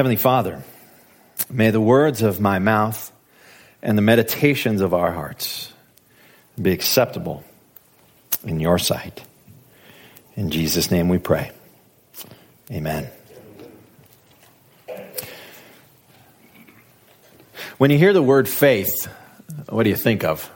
Heavenly Father, may the words of my mouth and the meditations of our hearts be acceptable in your sight. In Jesus' name we pray. Amen. When you hear the word faith, what do you think of?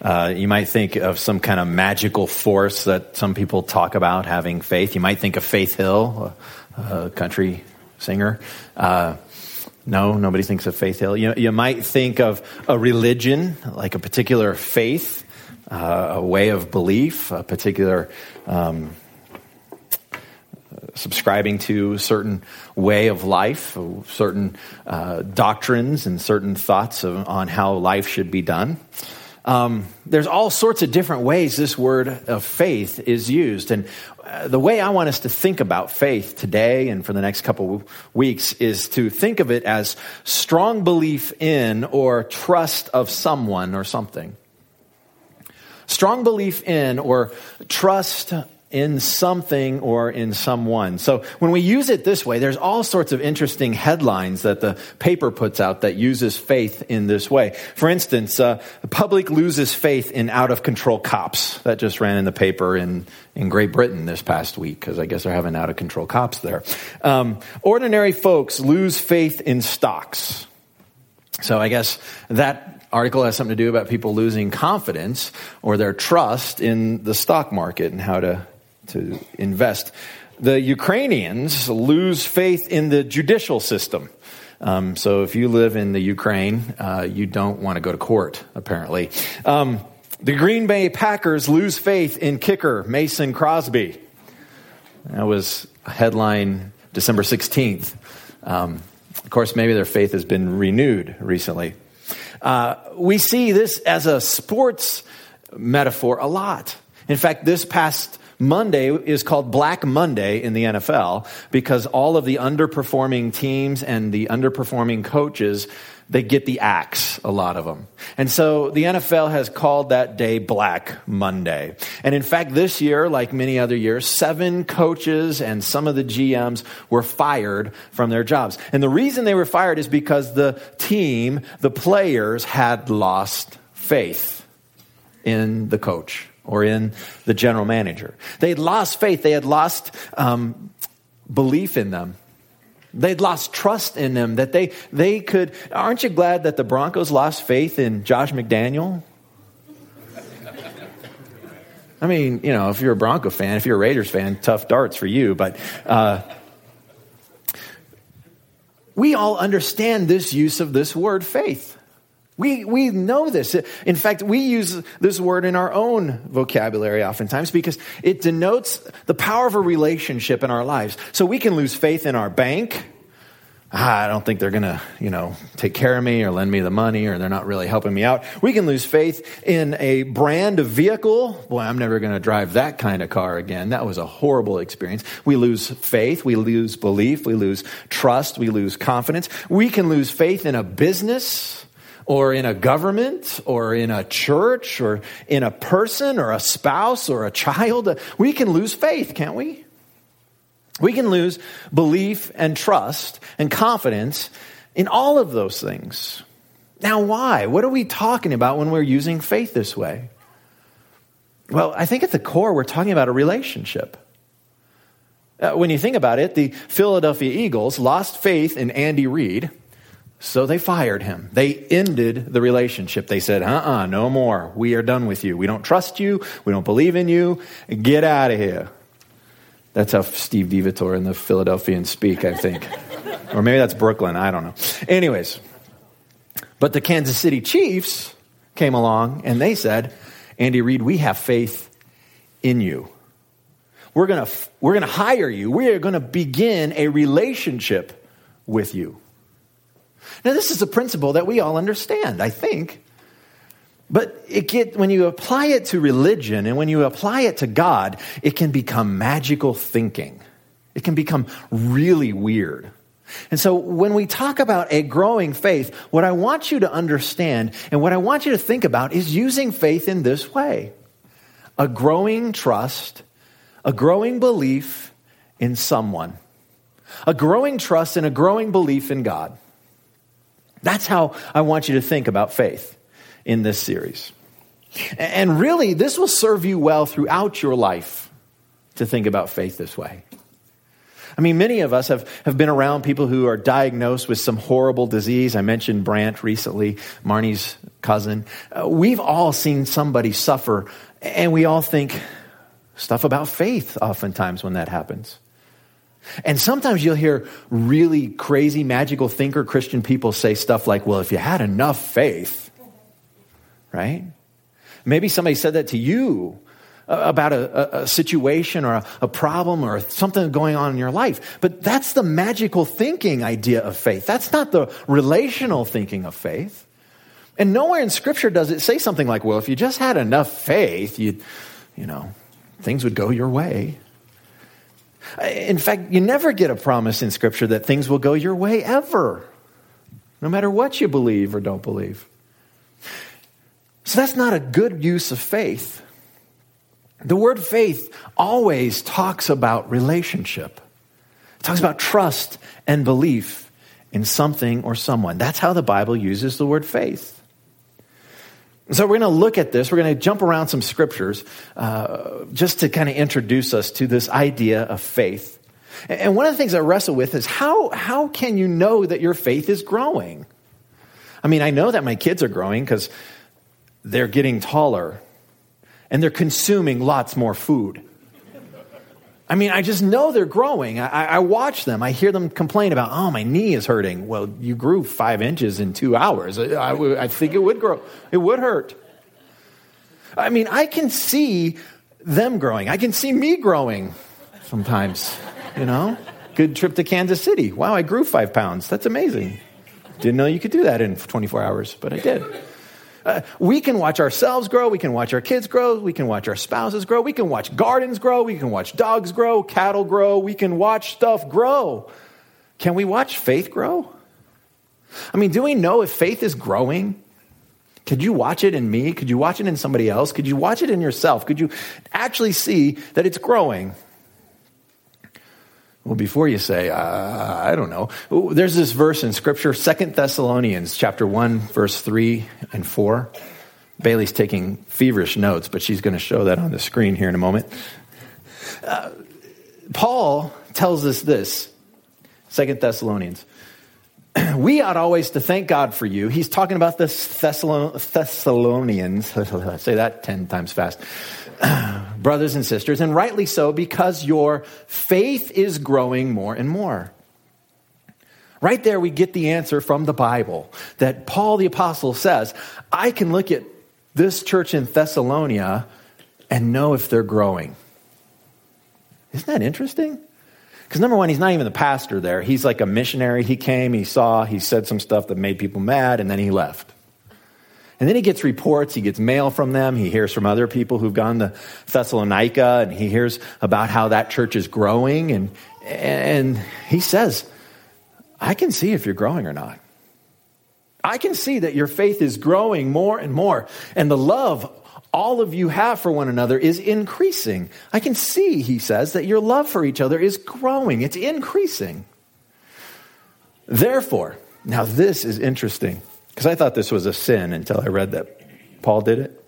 Uh, you might think of some kind of magical force that some people talk about having faith. You might think of Faith Hill, a, a country singer. Uh, no, nobody thinks of Faith Hill. You, you might think of a religion, like a particular faith, uh, a way of belief, a particular um, subscribing to a certain way of life, certain uh, doctrines, and certain thoughts of, on how life should be done. Um, there's all sorts of different ways this word of faith is used. And uh, the way I want us to think about faith today and for the next couple weeks is to think of it as strong belief in or trust of someone or something. Strong belief in or trust in something or in someone. So when we use it this way, there's all sorts of interesting headlines that the paper puts out that uses faith in this way. For instance, uh, the public loses faith in out of control cops. That just ran in the paper in, in Great Britain this past week because I guess they're having out of control cops there. Um, ordinary folks lose faith in stocks. So I guess that article has something to do about people losing confidence or their trust in the stock market and how to to invest. The Ukrainians lose faith in the judicial system. Um, so if you live in the Ukraine, uh, you don't want to go to court, apparently. Um, the Green Bay Packers lose faith in kicker Mason Crosby. That was headline December 16th. Um, of course, maybe their faith has been renewed recently. Uh, we see this as a sports metaphor a lot. In fact, this past Monday is called Black Monday in the NFL because all of the underperforming teams and the underperforming coaches they get the axe, a lot of them. And so the NFL has called that day Black Monday. And in fact, this year, like many other years, seven coaches and some of the GMs were fired from their jobs. And the reason they were fired is because the team, the players had lost faith in the coach or in the general manager. They had lost faith. They had lost um, belief in them. They'd lost trust in them that they, they could. Aren't you glad that the Broncos lost faith in Josh McDaniel? I mean, you know, if you're a Bronco fan, if you're a Raiders fan, tough darts for you. But uh, we all understand this use of this word faith. We, we know this. In fact, we use this word in our own vocabulary oftentimes because it denotes the power of a relationship in our lives. So we can lose faith in our bank. Ah, I don't think they're going to, you know, take care of me or lend me the money or they're not really helping me out. We can lose faith in a brand of vehicle. Boy, I'm never going to drive that kind of car again. That was a horrible experience. We lose faith. We lose belief. We lose trust. We lose confidence. We can lose faith in a business or in a government or in a church or in a person or a spouse or a child, we can lose faith, can't we? We can lose belief and trust and confidence in all of those things. Now, why? What are we talking about when we're using faith this way? Well, I think at the core, we're talking about a relationship. Uh, when you think about it, the Philadelphia Eagles lost faith in Andy Reid so they fired him. They ended the relationship. They said, uh uh-uh, uh no more. We are done with you. We don't trust you. We don't believe in you. Get out of here. That's how Steve DeVitor and the Philadelphians speak, I think. or maybe that's Brooklyn. I don't know. Anyways, but the Kansas City Chiefs came along and they said, Andy Reid, we have faith in you. We're going to we're going to hire you. We are going to begin a relationship with you. Now, this is a principle that we all understand, I think. But it get, when you apply it to religion and when you apply it to God, it can become magical thinking. It can become really weird. And so when we talk about a growing faith, what I want you to understand and what I want you to think about is using faith in this way a growing trust, a growing belief in someone. a growing trust and a growing belief in God. That's how I want you to think about faith in this series. And really, this will serve you well throughout your life to think about faith this way. I mean, many of us have, have been around people who are diagnosed with some horrible disease. I mentioned Brant recently, Marnie's cousin. Uh, we've all seen somebody suffer, and we all think stuff about faith oftentimes when that happens. And sometimes you'll hear really crazy, magical thinker Christian people say stuff like, well, if you had enough faith, right? Maybe somebody said that to you about a, a situation or a, a, problem or something going on in your life. But that's the magical thinking idea of faith. That's not the relational thinking of faith. And nowhere in Scripture does it say something like, well, if you just had enough faith, you'd, you know, things would go your way. In fact, you never get a promise in Scripture that things will go your way ever, no matter what you believe or don't believe. So that's not a good use of faith. The word faith always talks about relationship. It talks about trust and belief in something or someone. That's how the Bible uses the word faith. So we're going to look at this. We're going to jump around some scriptures uh, just to kind of introduce us to this idea of faith. And one of the things I wrestle with is how, how can you know that your faith is growing? I mean, I know that my kids are growing because they're getting taller and they're consuming lots more food. I mean, I just know they're growing. I, I, watch them. I hear them complain about, oh, my knee is hurting. Well, you grew five inches in two hours. I, I, I think it would grow. It would hurt. I mean, I can see them growing. I can see me growing sometimes, you know? Good trip to Kansas City. Wow, I grew five pounds. That's amazing. Didn't know you could do that in 24 hours, but I did. Uh, we can watch ourselves grow. We can watch our kids grow. We can watch our spouses grow. We can watch gardens grow. We can watch dogs grow, cattle grow. We can watch stuff grow. Can we watch faith grow? I mean, do we know if faith is growing? Could you watch it in me? Could you watch it in somebody else? Could you watch it in yourself? Could you actually see that it's growing? Well, before you say, uh, I don't know, there's this verse in Scripture, Second Thessalonians chapter 1, verse 3 and 4. Bailey's taking feverish notes, but she's going to show that on the screen here in a moment. Uh, Paul tells us this, Second Thessalonians. We ought always to thank God for you. He's talking about the Thessalonians. say that 10 times fast. brothers and sisters, and rightly so because your faith is growing more and more. Right there, we get the answer from the Bible that Paul the Apostle says, I can look at this church in Thessalonia and know if they're growing. Isn't that interesting? Because number one, he's not even the pastor there. He's like a missionary. He came, he saw, he said some stuff that made people mad, and then he left. And then he gets reports, he gets mail from them, he hears from other people who've gone to Thessalonica, and he hears about how that church is growing. And, and he says, I can see if you're growing or not. I can see that your faith is growing more and more, and the love all of you have for one another is increasing. I can see, he says, that your love for each other is growing, it's increasing. Therefore, now this is interesting. Because I thought this was a sin until I read that Paul did it.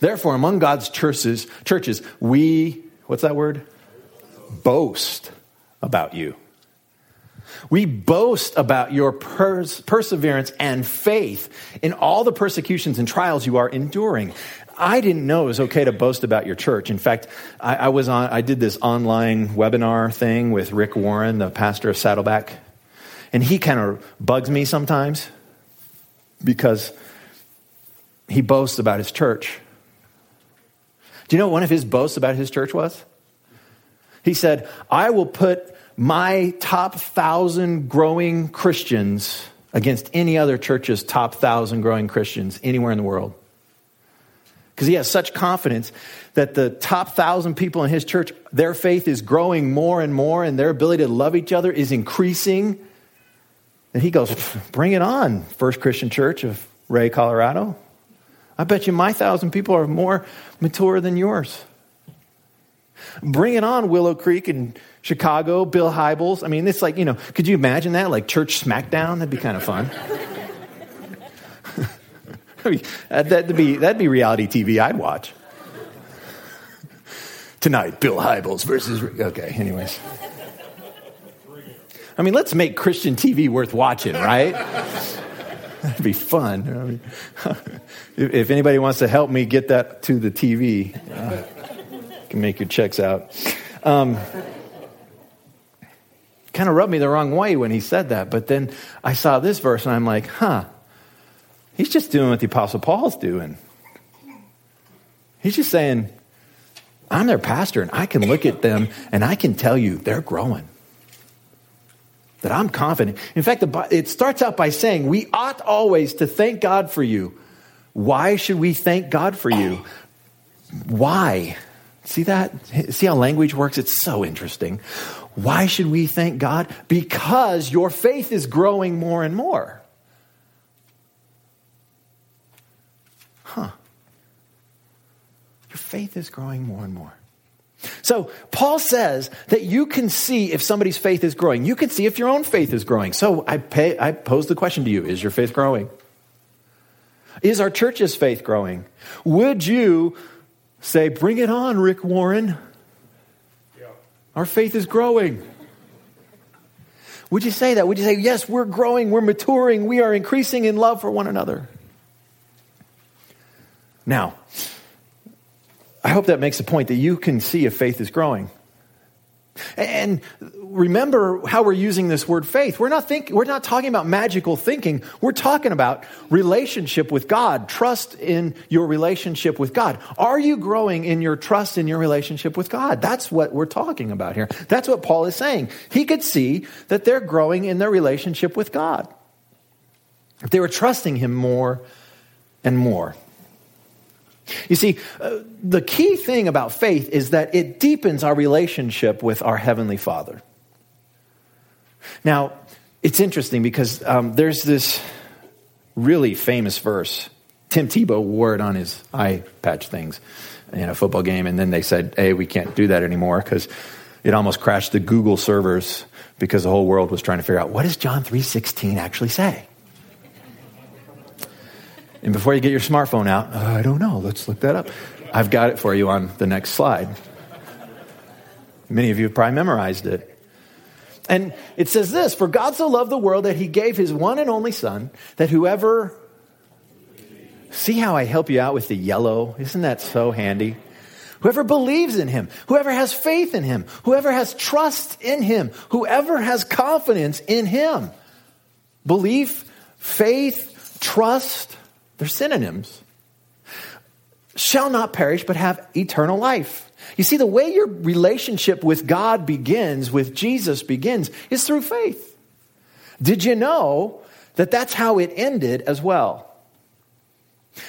Therefore, among God's churches, churches, we, what's that word? Boast about you. We boast about your pers- perseverance and faith in all the persecutions and trials you are enduring. I didn't know it was okay to boast about your church. In fact, I, I was on, I did this online webinar thing with Rick Warren, the pastor of Saddleback and he kind of bugs me sometimes because he boasts about his church. Do you know what one of his boasts about his church was? He said, I will put my top thousand growing Christians against any other church's top thousand growing Christians anywhere in the world. Because he has such confidence that the top thousand people in his church, their faith is growing more and more, and their ability to love each other is increasing and he goes, Bring it on, First Christian Church of Wray, Colorado. I bet you my thousand people are more mature than yours. Bring it on, Willow Creek and Chicago, Bill Hybels. I mean, it's like, you know, could you imagine that? Like church smackdown? That'd be kind of fun. that'd, be, that'd be reality TV I'd watch. Tonight, Bill Hybels versus. Okay, anyways. I mean, let's make Christian TV worth watching, right? That'd be fun. I mean, if anybody wants to help me get that to the TV, uh, can make your checks out. Um, kind of rubbed me the wrong way when he said that, but then I saw this verse and I'm like, huh, he's just doing what the Apostle Paul's doing. He's just saying, I'm their pastor and I can look at them and I can tell you they're growing that I'm confident. In fact, it starts out by saying, We ought always to thank God for you. Why should we thank God for you? Why? See that? See how language works? It's so interesting. Why should we thank God? Because your faith is growing more and more. Huh. Your faith is growing more and more. So Paul says that you can see if somebody's faith is growing. You can see if your own faith is growing. So I, pay, I pose the question to you Is your faith growing? Is our church's faith growing? Would you say, Bring it on, Rick Warren? Yeah. Our faith is growing. Would you say that? Would you say, Yes, we're growing, we're maturing, we are increasing in love for one another? Now, I hope that makes a point that you can see if faith is growing. And remember how we're using this word faith. We're not think, we're not talking about magical thinking. We're talking about relationship with God, trust in your relationship with God. Are you growing in your trust in your relationship with God? That's what we're talking about here. That's what Paul is saying. He could see that they're growing in their relationship with God. They were trusting him more and more. You see, uh, the key thing about faith is that it deepens our relationship with our Heavenly Father. Now, it's interesting because um, there's this really famous verse. Tim Tebow wore it on his eye patch things in a football game, and then they said, hey, we can't do that anymore because it almost crashed the Google servers because the whole world was trying to figure out what does John 3.16 actually say? And before you get your smartphone out, uh, I don't know, let's look that up. I've got it for you on the next slide. Many of you have probably memorized it. And it says this For God so loved the world that he gave his one and only Son, that whoever. See how I help you out with the yellow? Isn't that so handy? Whoever believes in him, whoever has faith in him, whoever has trust in him, whoever has confidence in him. Belief, faith, trust, they're synonyms. Shall not perish, but have eternal life. You see, the way your relationship with God begins, with Jesus begins, is through faith. Did you know that that's how it ended as well?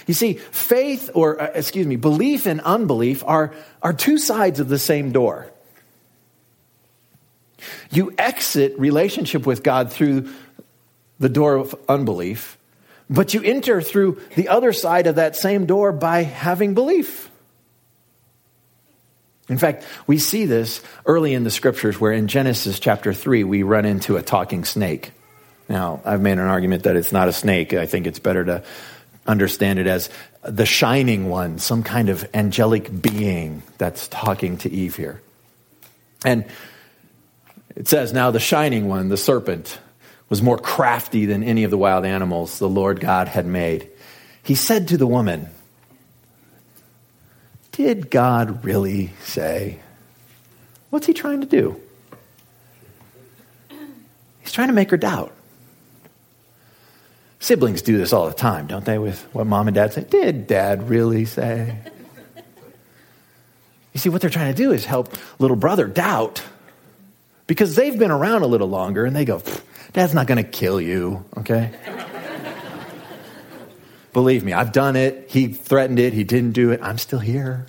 You see, faith, or uh, excuse me, belief and unbelief are, are two sides of the same door. You exit relationship with God through the door of unbelief, but you enter through the other side of that same door by having belief. In fact, we see this early in the scriptures where in Genesis chapter 3 we run into a talking snake. Now, I've made an argument that it's not a snake. I think it's better to understand it as the shining one, some kind of angelic being that's talking to Eve here. And it says, Now the shining one, the serpent, was more crafty than any of the wild animals the Lord God had made. He said to the woman, Did God really say? What's he trying to do? He's trying to make her doubt. Siblings do this all the time, don't they, with what mom and dad say? Did dad really say? You see, what they're trying to do is help little brother doubt because they've been around a little longer and they go, Dad's not going to kill you, okay? Believe me, I've done it. He threatened it. He didn't do it. I'm still here.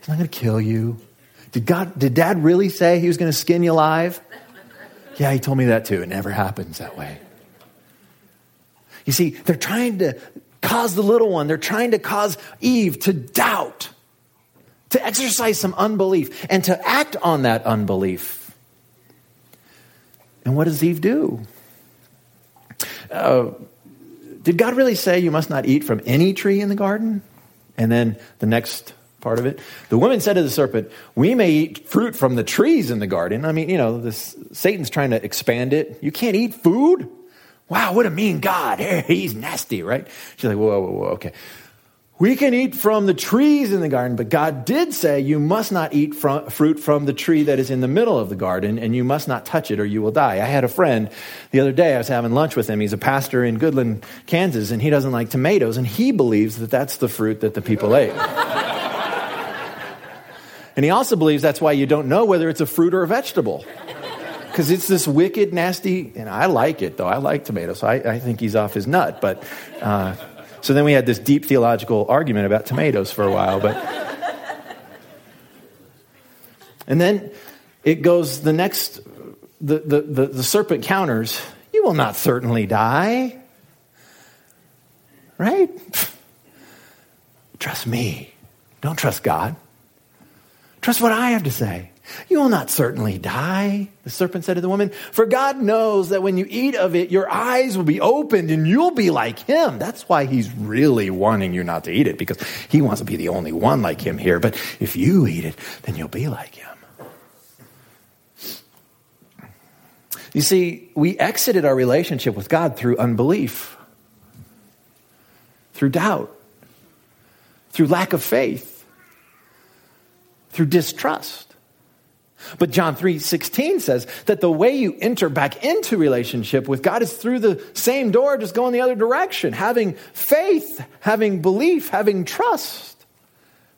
He's not going to kill you. Did God, did dad really say he was going to skin you alive? Yeah, he told me that too. It never happens that way. You see, they're trying to cause the little one, they're trying to cause Eve to doubt to exercise some unbelief and to act on that unbelief. And what does Eve do? Uh, did God really say you must not eat from any tree in the garden? And then the next part of it. The woman said to the serpent, We may eat fruit from the trees in the garden. I mean, you know, this, Satan's trying to expand it. You can't eat food? Wow, what a mean God. He's nasty, right? She's like, Whoa, whoa, whoa, okay. We can eat from the trees in the garden, but God did say you must not eat fruit from the tree that is in the middle of the garden, and you must not touch it or you will die. I had a friend the other day, I was having lunch with him. He's a pastor in Goodland, Kansas, and he doesn't like tomatoes, and he believes that that's the fruit that the people ate. and he also believes that's why you don't know whether it's a fruit or a vegetable. Because it's this wicked, nasty, and I like it though. I like tomatoes. So I, I think he's off his nut, but. Uh, so then we had this deep theological argument about tomatoes for a while, but. And then it goes the next, the, the, the, the serpent counters, you will not certainly die. Right? Trust me. Don't trust God. Trust what I have to say. You will not certainly die, the serpent said to the woman, for God knows that when you eat of it, your eyes will be opened and you'll be like him. That's why he's really wanting you not to eat it, because he wants to be the only one like him here. But if you eat it, then you'll be like him. You see, we exited our relationship with God through unbelief, through doubt, through lack of faith, through distrust. But John 3:16 says that the way you enter back into relationship with God is through the same door just going the other direction, having faith, having belief, having trust.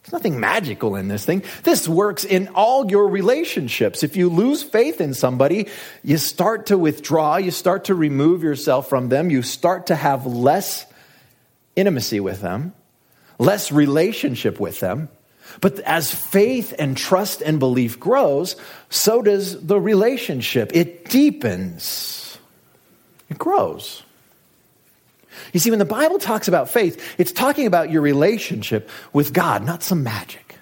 There's nothing magical in this thing. This works in all your relationships. If you lose faith in somebody, you start to withdraw, you start to remove yourself from them, you start to have less intimacy with them, less relationship with them. But as faith and trust and belief grows, so does the relationship. It deepens, it grows. You see, when the Bible talks about faith, it's talking about your relationship with God, not some magic.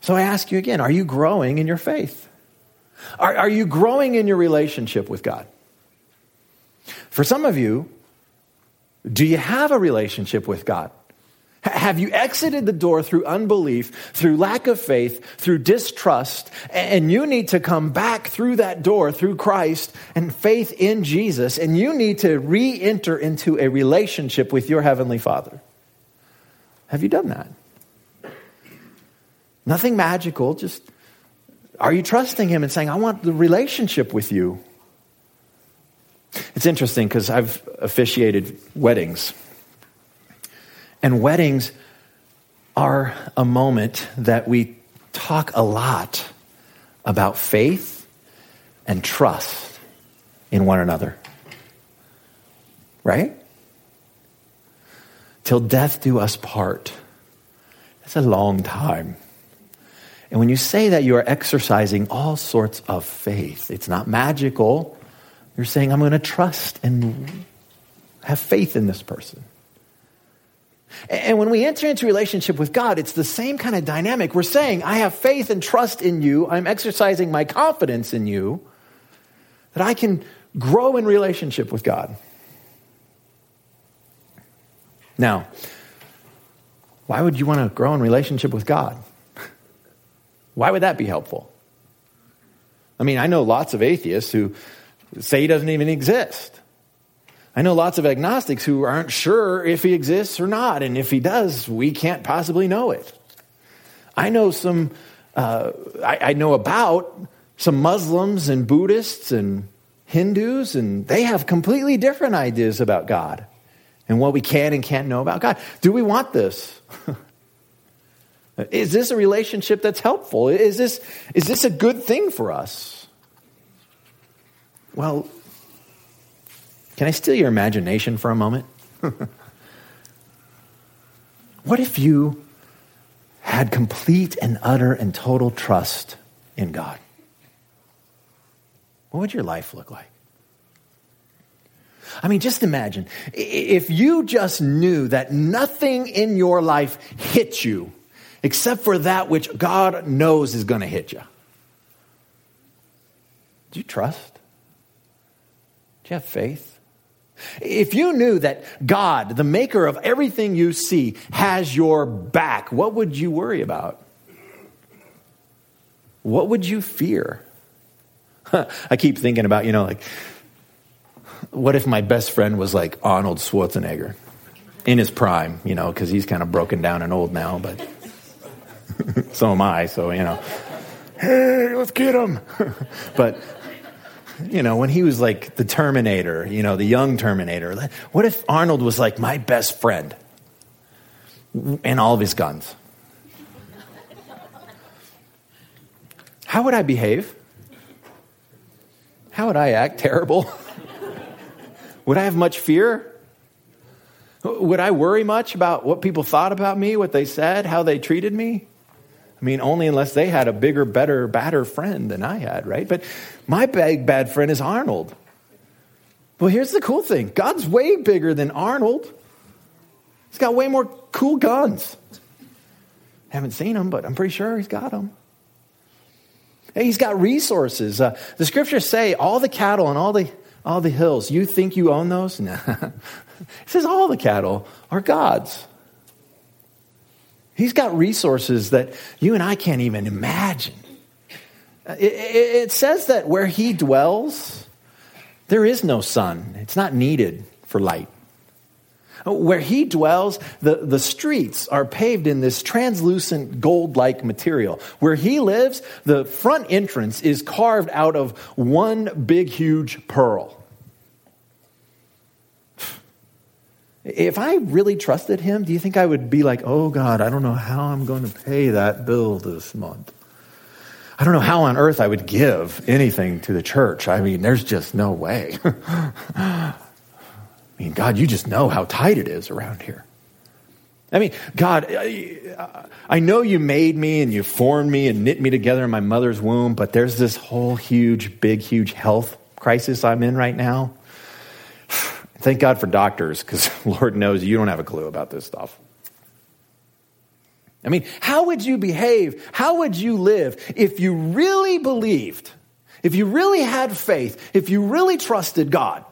So I ask you again are you growing in your faith? Are, are you growing in your relationship with God? For some of you, do you have a relationship with God? Have you exited the door through unbelief, through lack of faith, through distrust, and you need to come back through that door through Christ and faith in Jesus, and you need to re enter into a relationship with your Heavenly Father? Have you done that? Nothing magical, just are you trusting Him and saying, I want the relationship with you? It's interesting because I've officiated weddings. And weddings are a moment that we talk a lot about faith and trust in one another. Right? Till death do us part. That's a long time. And when you say that, you are exercising all sorts of faith. It's not magical. You're saying, I'm going to trust and have faith in this person. And when we enter into relationship with God, it's the same kind of dynamic. We're saying, I have faith and trust in you. I'm exercising my confidence in you that I can grow in relationship with God. Now, why would you want to grow in relationship with God? Why would that be helpful? I mean, I know lots of atheists who say he doesn't even exist. I know lots of agnostics who aren't sure if he exists or not, and if he does, we can't possibly know it. I know some, uh, I, I know about some Muslims and Buddhists and Hindus, and they have completely different ideas about God and what we can and can't know about God. Do we want this? is this a relationship that's helpful? Is this, is this a good thing for us? Well, can I steal your imagination for a moment? what if you had complete and utter and total trust in God? What would your life look like? I mean, just imagine if you just knew that nothing in your life hit you except for that which God knows is going to hit you. Do you trust? Do you have faith? If you knew that God, the maker of everything you see, has your back, what would you worry about? What would you fear? I keep thinking about, you know, like, what if my best friend was like Arnold Schwarzenegger in his prime, you know, because he's kind of broken down and old now, but so am I, so, you know, hey, let's get him. but, you know, when he was like the Terminator, you know, the young Terminator, what if Arnold was like my best friend and all of his guns? How would I behave? How would I act? Terrible? would I have much fear? Would I worry much about what people thought about me, what they said, how they treated me? I mean, only unless they had a bigger, better, badder friend than I had, right? But my big, bad friend is Arnold. Well, here's the cool thing God's way bigger than Arnold. He's got way more cool guns. Haven't seen them, but I'm pretty sure he's got them. He's got resources. Uh, the scriptures say all the cattle and all the, all the hills, you think you own those? No. it says all the cattle are God's. He's got resources that you and I can't even imagine. Uh, it, it, it, says that where he dwells, there is no sun. It's not needed for light. Uh, where he dwells, the, the streets are paved in this translucent gold like material. Where he lives, the front entrance is carved out of one big, huge pearl. If I really trusted him, do you think I would be like, oh God, I don't know how I'm going to pay that bill this month? I don't know how on earth I would give anything to the church. I mean, there's just no way. I mean, God, you just know how tight it is around here. I mean, God, I know you made me and you formed me and knit me together in my mother's womb, but there's this whole huge, big, huge health crisis I'm in right now. Thank God for doctors, because Lord knows you don't have a clue about this stuff. I mean, how would you behave? How would you live if you really believed, if you really had faith, if you really trusted God?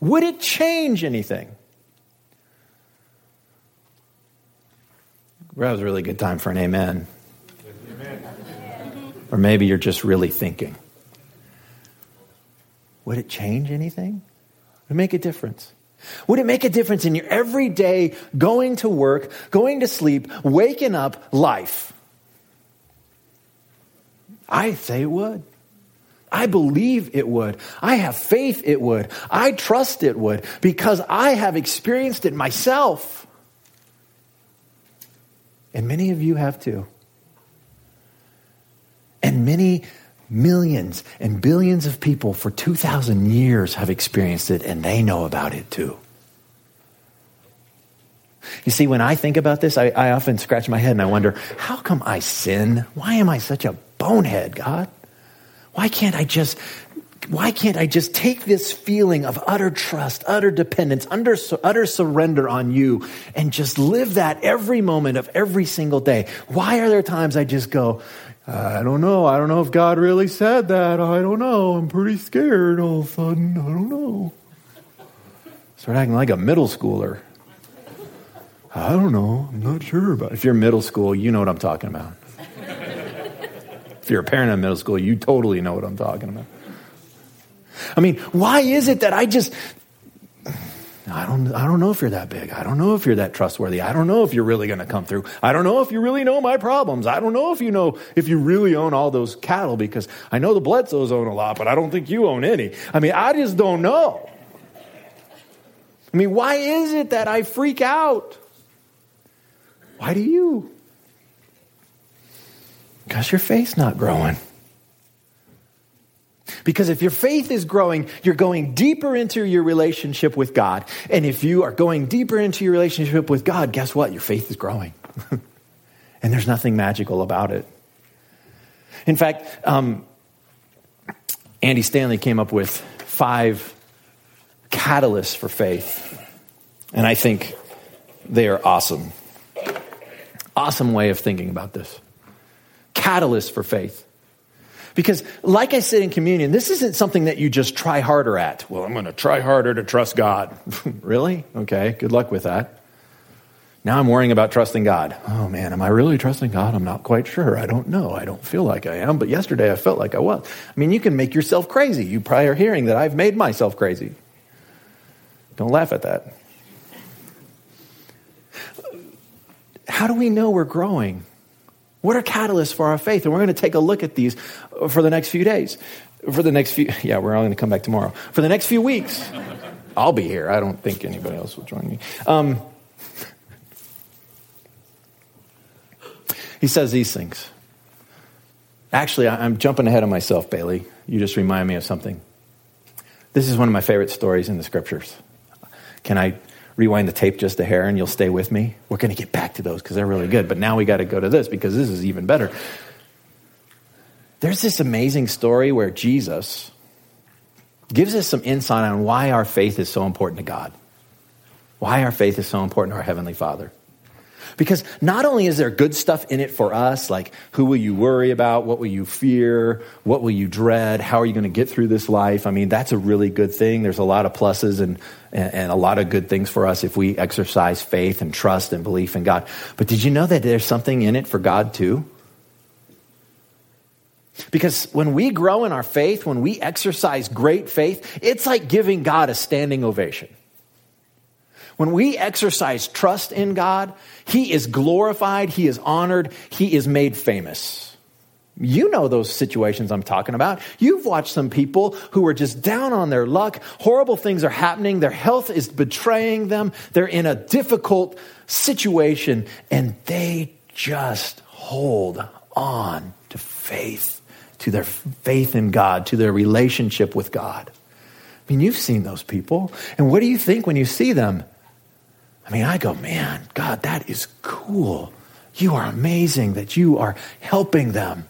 Would it change anything? That was a really good time for an amen. amen. Or maybe you're just really thinking. Would it change anything? Would it make a difference? Would it make a difference in your everyday going to work, going to sleep, waking up life? I say it would. I believe it would. I have faith it would. I trust it would because I have experienced it myself. And many of you have too. And many Millions and billions of people for 2,000 years have experienced it, and they know about it too. You see, when I think about this, I, I, often scratch my head and I wonder, how come I sin? Why am I such a bonehead, God? Why can't I just why can't I just take this feeling of utter trust, utter dependence, utter, utter surrender on you and just live that every moment of every single day? Why are there times I just go, I don't know. I don't know if God really said that. I don't know. I'm pretty scared all of a sudden. I don't know. Start acting like a middle schooler. I don't know. I'm not sure about it. If you're middle school, you know what I'm talking about. if you're a parent in middle school, you totally know what I'm talking about. I mean, why is it that I just I don't, I don't know if you're that big. I don't know if you're that trustworthy. I don't know if you're really going to come through. I don't know if you really know my problems. I don't know if you know if you really own all those cattle because I know the Bledsoes own a lot, but I don't think you own any. I mean, I just don't know. I mean, why is it that I freak out? Why do you? Because your faith's not growing. Because if your faith is growing, you're going deeper into your relationship with God. And if you are going deeper into your relationship with God, guess what? Your faith is growing. and there's nothing magical about it. In fact, um, Andy Stanley came up with five catalysts for faith. And I think they are awesome. Awesome way of thinking about this. Catalyst for faith. Because, like I said in communion, this isn't something that you just try harder at. Well, I'm going to try harder to trust God. really? Okay, good luck with that. Now I'm worrying about trusting God. Oh man, am I really trusting God? I'm not quite sure. I don't know. I don't feel like I am, but yesterday I felt like I was. I mean, you can make yourself crazy. You probably are hearing that I've made myself crazy. Don't laugh at that. How do we know we're growing? What are catalysts for our faith? And we're going to take a look at these for the next few days. For the next few, yeah, we're all going to come back tomorrow. For the next few weeks, I'll be here. I don't think anybody else will join me. Um, he says these things. Actually, I'm jumping ahead of myself, Bailey. You just remind me of something. This is one of my favorite stories in the scriptures. Can I rewind the tape just a hair and you'll stay with me? We're going to get back to those because they're really good. But now we got to go to this because this is even better. There's this amazing story where Jesus gives us some insight on why our faith is so important to God, why our faith is so important to our Heavenly Father. Because not only is there good stuff in it for us, like who will you worry about? What will you fear? What will you dread? How are you going to get through this life? I mean, that's a really good thing. There's a lot of pluses and, and a lot of good things for us if we exercise faith and trust and belief in God. But did you know that there's something in it for God too? Because when we grow in our faith, when we exercise great faith, it's like giving God a standing ovation. When we exercise trust in God, He is glorified, He is honored, He is made famous. You know those situations I'm talking about. You've watched some people who are just down on their luck. Horrible things are happening. Their health is betraying them. They're in a difficult situation and they just hold on to faith, to their faith in God, to their relationship with God. I mean, you've seen those people. And what do you think when you see them? I mean, I go, man, God, that is cool. You are amazing that you are helping them.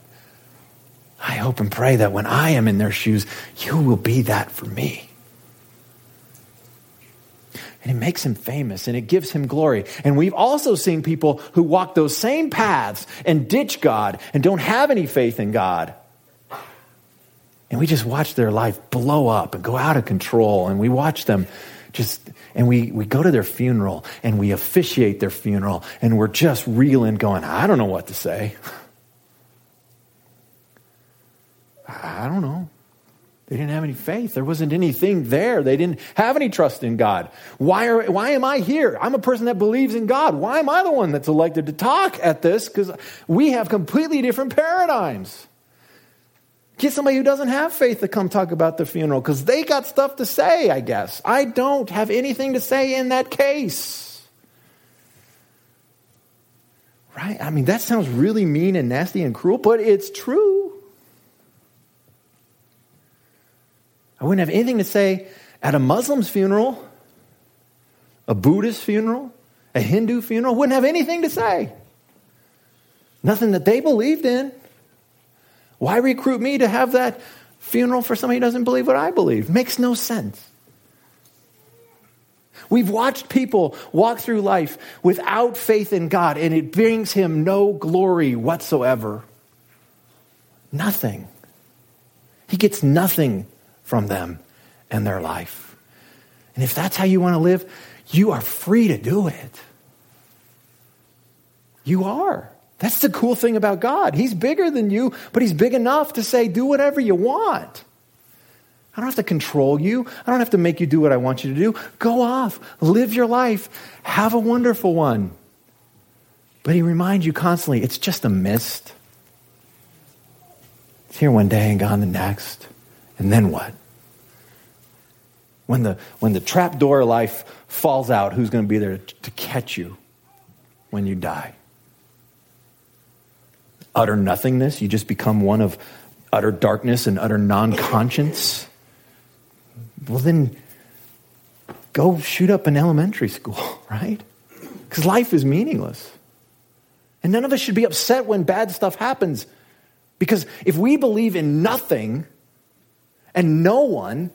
I hope and pray that when I am in their shoes, you will be that for me. And it makes him famous and it gives him glory. And we've also seen people who walk those same paths and ditch God and don't have any faith in God. And we just watch their life blow up and go out of control. And we watch them just and we, we go to their funeral and we officiate their funeral and we're just reeling going i don't know what to say. I don't know. They didn't have any faith. There wasn't anything there. They didn't have any trust in god. Why, are, why am i here? I'm a person that believes in god. Why am i the one that's elected to talk at this? Because we have completely different paradigms Get somebody who doesn't have faith to come talk about the funeral because they got stuff to say, I guess. I don't have anything to say in that case. Right? I mean, that sounds really mean and nasty and cruel, but it's true. I wouldn't have anything to say at a Muslim's funeral, a Buddhist funeral, a Hindu funeral. Wouldn't have anything to say. Nothing that they believed in. Why recruit me to have that funeral for somebody who doesn't believe what I believe? Makes no sense. We've watched people walk through life without faith in God, and it brings him no glory whatsoever. Nothing. He gets nothing from them and their life. And if that's how you want to live, you are free to do it. You are. That's the cool thing about God. He's bigger than you, but He's big enough to say, do whatever you want. I don't have to control you. I don't have to make you do what I want you to do. Go off, live your life, have a wonderful one. But He reminds you constantly it's just a mist. It's here one day and gone the next. And then what? When the, when the trap door of life falls out, who's going to be there to catch you when you die? Utter nothingness. You just become one of utter darkness and utter non conscience. Well, then go shoot up an elementary school, right? Because life is meaningless. And none of us should be upset when bad stuff happens. Because if we believe in nothing and no one,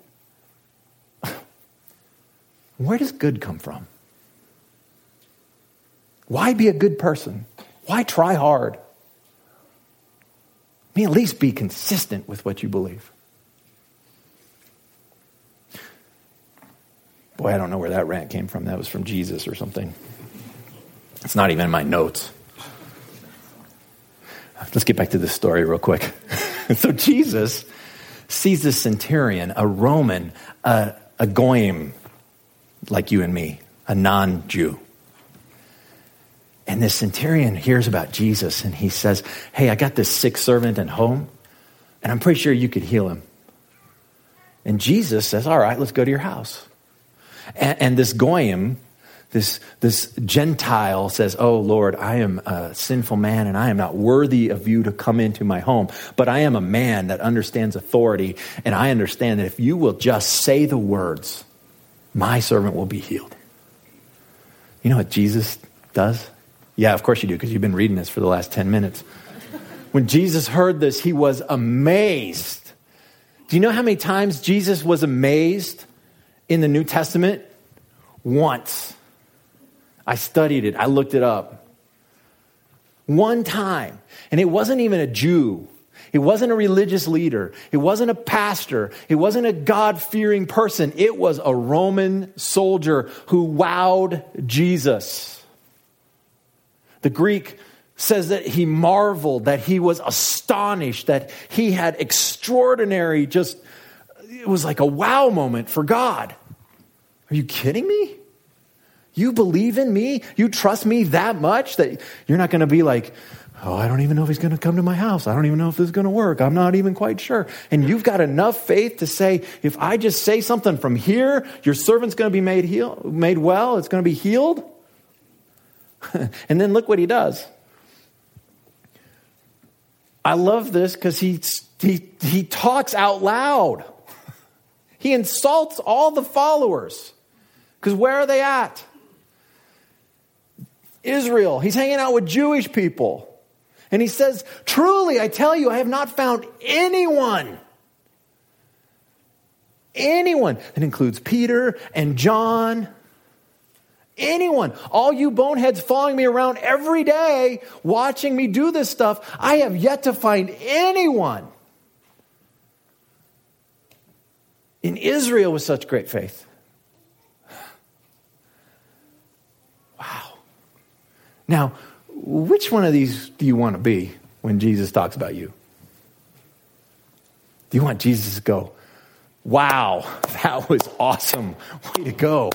where does good come from? Why be a good person? Why try hard? I mean, at least be consistent with what you believe. Boy, I don't know where that rant came from. That was from Jesus or something. It's not even in my notes. Let's get back to this story real quick. so, Jesus sees this centurion, a Roman, a, a goyim, like you and me, a non Jew. And this centurion hears about Jesus and he says, Hey, I got this sick servant at home, and I'm pretty sure you could heal him. And Jesus says, All right, let's go to your house. And, and this Goyim, this, this Gentile says, Oh Lord, I am a sinful man and I am not worthy of you to come into my home. But I am a man that understands authority, and I understand that if you will just say the words, my servant will be healed. You know what Jesus does? Yeah, of course you do, because you've been reading this for the last 10 minutes. When Jesus heard this, he was amazed. Do you know how many times Jesus was amazed in the New Testament? Once. I studied it, I looked it up. One time. And it wasn't even a Jew. It wasn't a religious leader. It wasn't a pastor. It wasn't a God fearing person. It was a Roman soldier who wowed Jesus. The Greek says that he marveled, that he was astonished, that he had extraordinary, just, it was like a wow moment for God. Are you kidding me? You believe in me? You trust me that much that you're not going to be like, oh, I don't even know if he's going to come to my house. I don't even know if this is going to work. I'm not even quite sure. And you've got enough faith to say, if I just say something from here, your servant's going to be made heal, made well. It's going to be healed. and then look what he does. I love this because he, he, he talks out loud. He insults all the followers. Because where are they at? Israel. He's hanging out with Jewish people. And he says, Truly, I tell you, I have not found anyone. Anyone. That includes Peter and John Anyone, all you boneheads following me around every day, watching me do this stuff, I have yet to find anyone in Israel with such great faith. Wow. Now, which one of these do you want to be when Jesus talks about you? Do you want Jesus to go, wow, that was awesome. Way to go.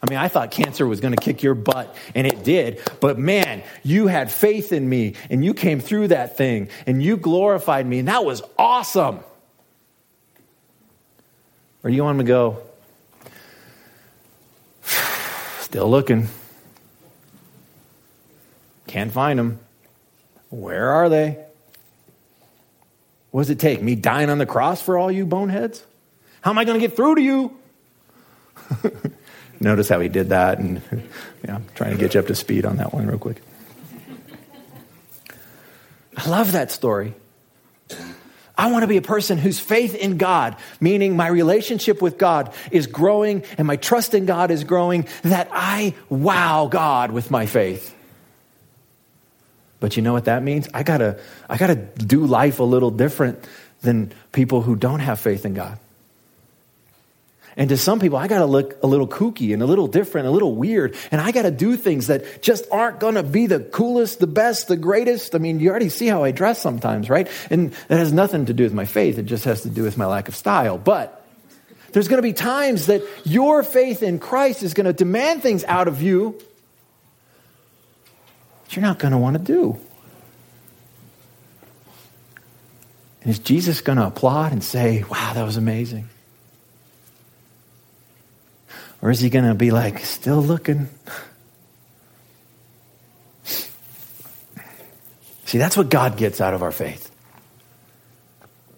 I mean, I thought cancer was going to kick your butt, and it did. But man, you had faith in me, and you came through that thing, and you glorified me, and that was awesome. Or you want to go, still looking. Can't find them. Where are they? What does it take? Me dying on the cross for all you boneheads? How am I going to get through to you? Notice how he did that, and yeah, I'm trying to get you up to speed on that one real quick. I love that story. I want to be a person whose faith in God, meaning my relationship with God, is growing and my trust in God is growing, that I wow God with my faith. But you know what that means? I gotta, I gotta do life a little different than people who don't have faith in God. And to some people, I got to look a little kooky and a little different, a little weird. And I got to do things that just aren't going to be the coolest, the best, the greatest. I mean, you already see how I dress sometimes, right? And it has nothing to do with my faith. It just has to do with my lack of style. But there's going to be times that your faith in Christ is going to demand things out of you that you're not going to want to do. And is Jesus going to applaud and say, wow, that was amazing? Or is he going to be like, still looking? See, that's what God gets out of our faith.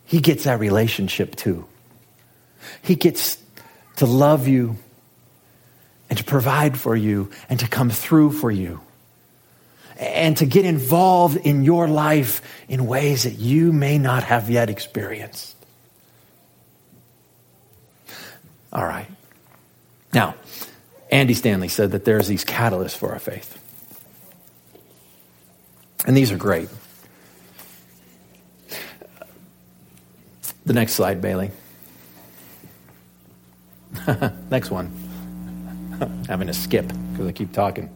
He gets that relationship too. He gets to love you and to provide for you and to come through for you and to get involved in your life in ways that you may not have yet experienced. All right. Now, Andy Stanley said that there's these catalysts for our faith. And these are great. The next slide, Bailey. next one. Having to skip because I keep talking.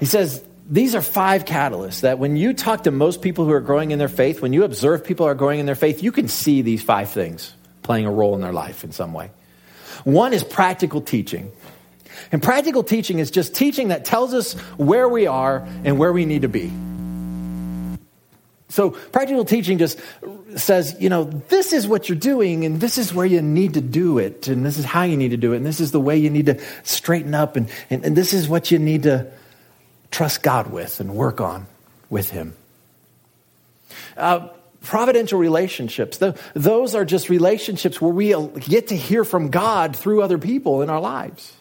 He says, these are five catalysts that when you talk to most people who are growing in their faith, when you observe people are growing in their faith, you can see these five things playing a role in their life in some way. One is practical teaching. And practical teaching is just teaching that tells us where we are and where we need to be. So, practical teaching just says, you know, this is what you're doing, and this is where you need to do it, and this is how you need to do it, and this is the way you need to straighten up, and, and, and this is what you need to trust God with and work on with Him. Uh, providential relationships, those are just relationships where we get to hear from God through other people in our lives.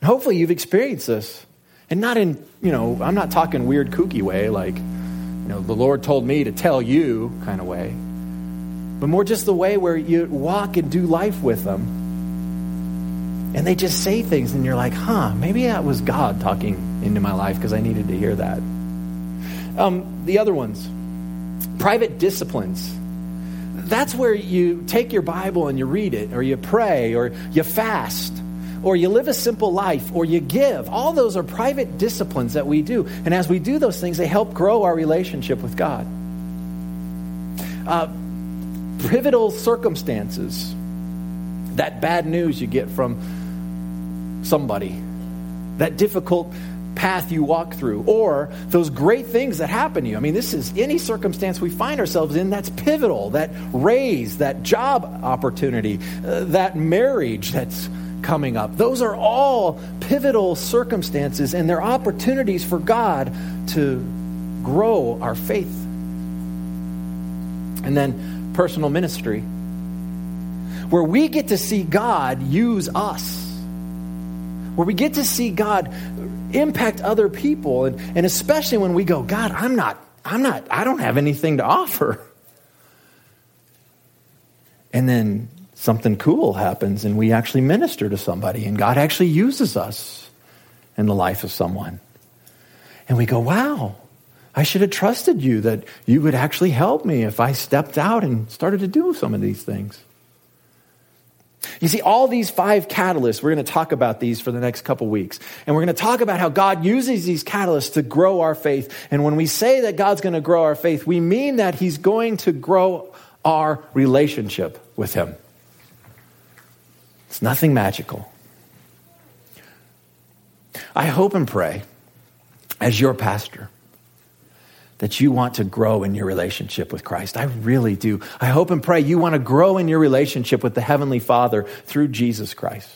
And hopefully, you've experienced this. And not in, you know, I'm not talking weird, kooky way, like, you know, the Lord told me to tell you kind of way, but more just the way where you walk and do life with them and they just say things, and you're like, huh, maybe that was God talking into my life because I needed to hear that. Um, the other ones, private disciplines. That's where you take your Bible and you read it, or you pray, or you fast, or you live a simple life, or you give. All those are private disciplines that we do. And as we do those things, they help grow our relationship with God. Uh, pivotal circumstances. That bad news you get from somebody, that difficult path you walk through, or those great things that happen to you. I mean, this is any circumstance we find ourselves in that's pivotal, that raise, that job opportunity, uh, that marriage that's coming up. Those are all pivotal circumstances, and they're opportunities for God to grow our faith. And then personal ministry, where we get to see God use us where we get to see God impact other people. And, and especially when we go, God, I'm not, I'm not, I don't have anything to offer. And then something cool happens and we actually minister to somebody and God actually uses us in the life of someone. And we go, wow, I should have trusted you that you would actually help me if I stepped out and started to do some of these things. You see, all these five catalysts, we're going to talk about these for the next couple weeks. And we're going to talk about how God uses these catalysts to grow our faith. And when we say that God's going to grow our faith, we mean that He's going to grow our relationship with Him. It's nothing magical. I hope and pray, as your pastor, that you want to grow in your relationship with Christ. I really do. I hope and pray you want to grow in your relationship with the Heavenly Father through Jesus Christ.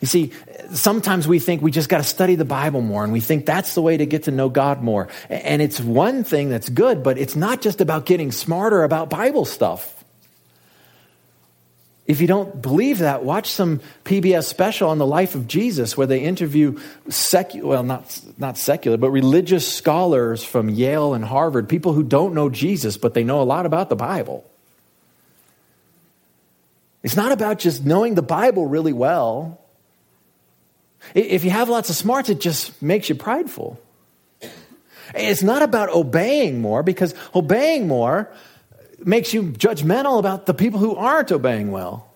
You see, sometimes we think we just got to study the Bible more, and we think that's the way to get to know God more. And it's one thing that's good, but it's not just about getting smarter about Bible stuff. If you don't believe that, watch some PBS special on the life of Jesus where they interview secular, well, not, not secular, but religious scholars from Yale and Harvard, people who don't know Jesus, but they know a lot about the Bible. It's not about just knowing the Bible really well. If you have lots of smarts, it just makes you prideful. It's not about obeying more because obeying more makes you judgmental about the people who aren't obeying well.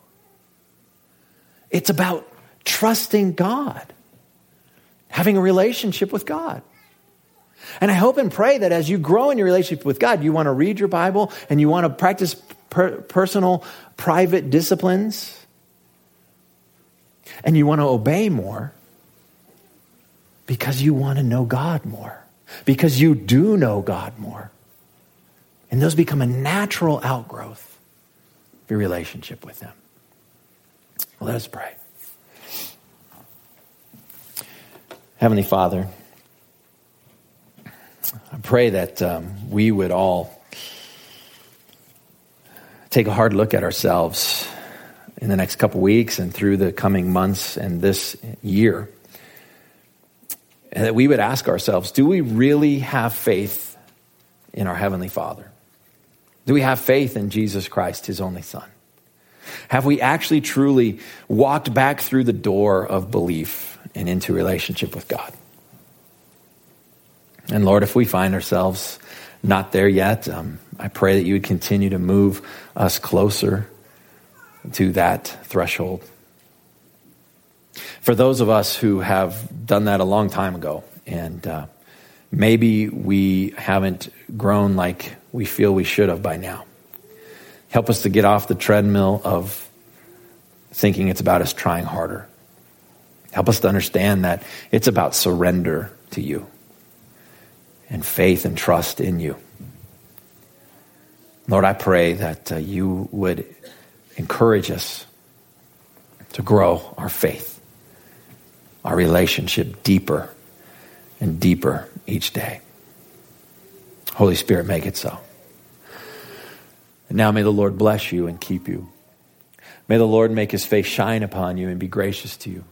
It's about trusting God, having a relationship with God. And I hope and pray that as you grow in your relationship with God, you want to read your Bible and you want to practice per- personal, private disciplines, and you want to obey more because you want to know God more, because you do know God more. And those become a natural outgrowth of your relationship with Him. Well, let us pray. Heavenly Father, I pray that um, we would all take a hard look at ourselves in the next couple weeks and through the coming months and this year. And that we would ask ourselves do we really have faith in our Heavenly Father? Do we have faith in Jesus Christ, his only Son? Have we actually truly walked back through the door of belief and into relationship with God? And Lord, if we find ourselves not there yet, um, I pray that you would continue to move us closer to that threshold. For those of us who have done that a long time ago, and uh, maybe we haven't grown like we feel we should have by now, help us to get off the treadmill of thinking it's about us trying harder. Help us to understand that it's about surrender to you and faith and trust in you. Lord, I pray that uh, you would encourage us to grow our faith, our relationship deeper and deeper each day. Holy Spirit, make it so. And now may the Lord bless you and keep you. May the Lord make his face shine upon you and be gracious to you.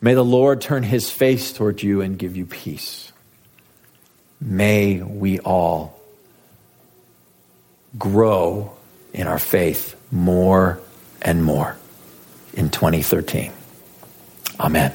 May the Lord turn his face toward you and give you peace. May we all grow in our faith more and more in 2013. Amen.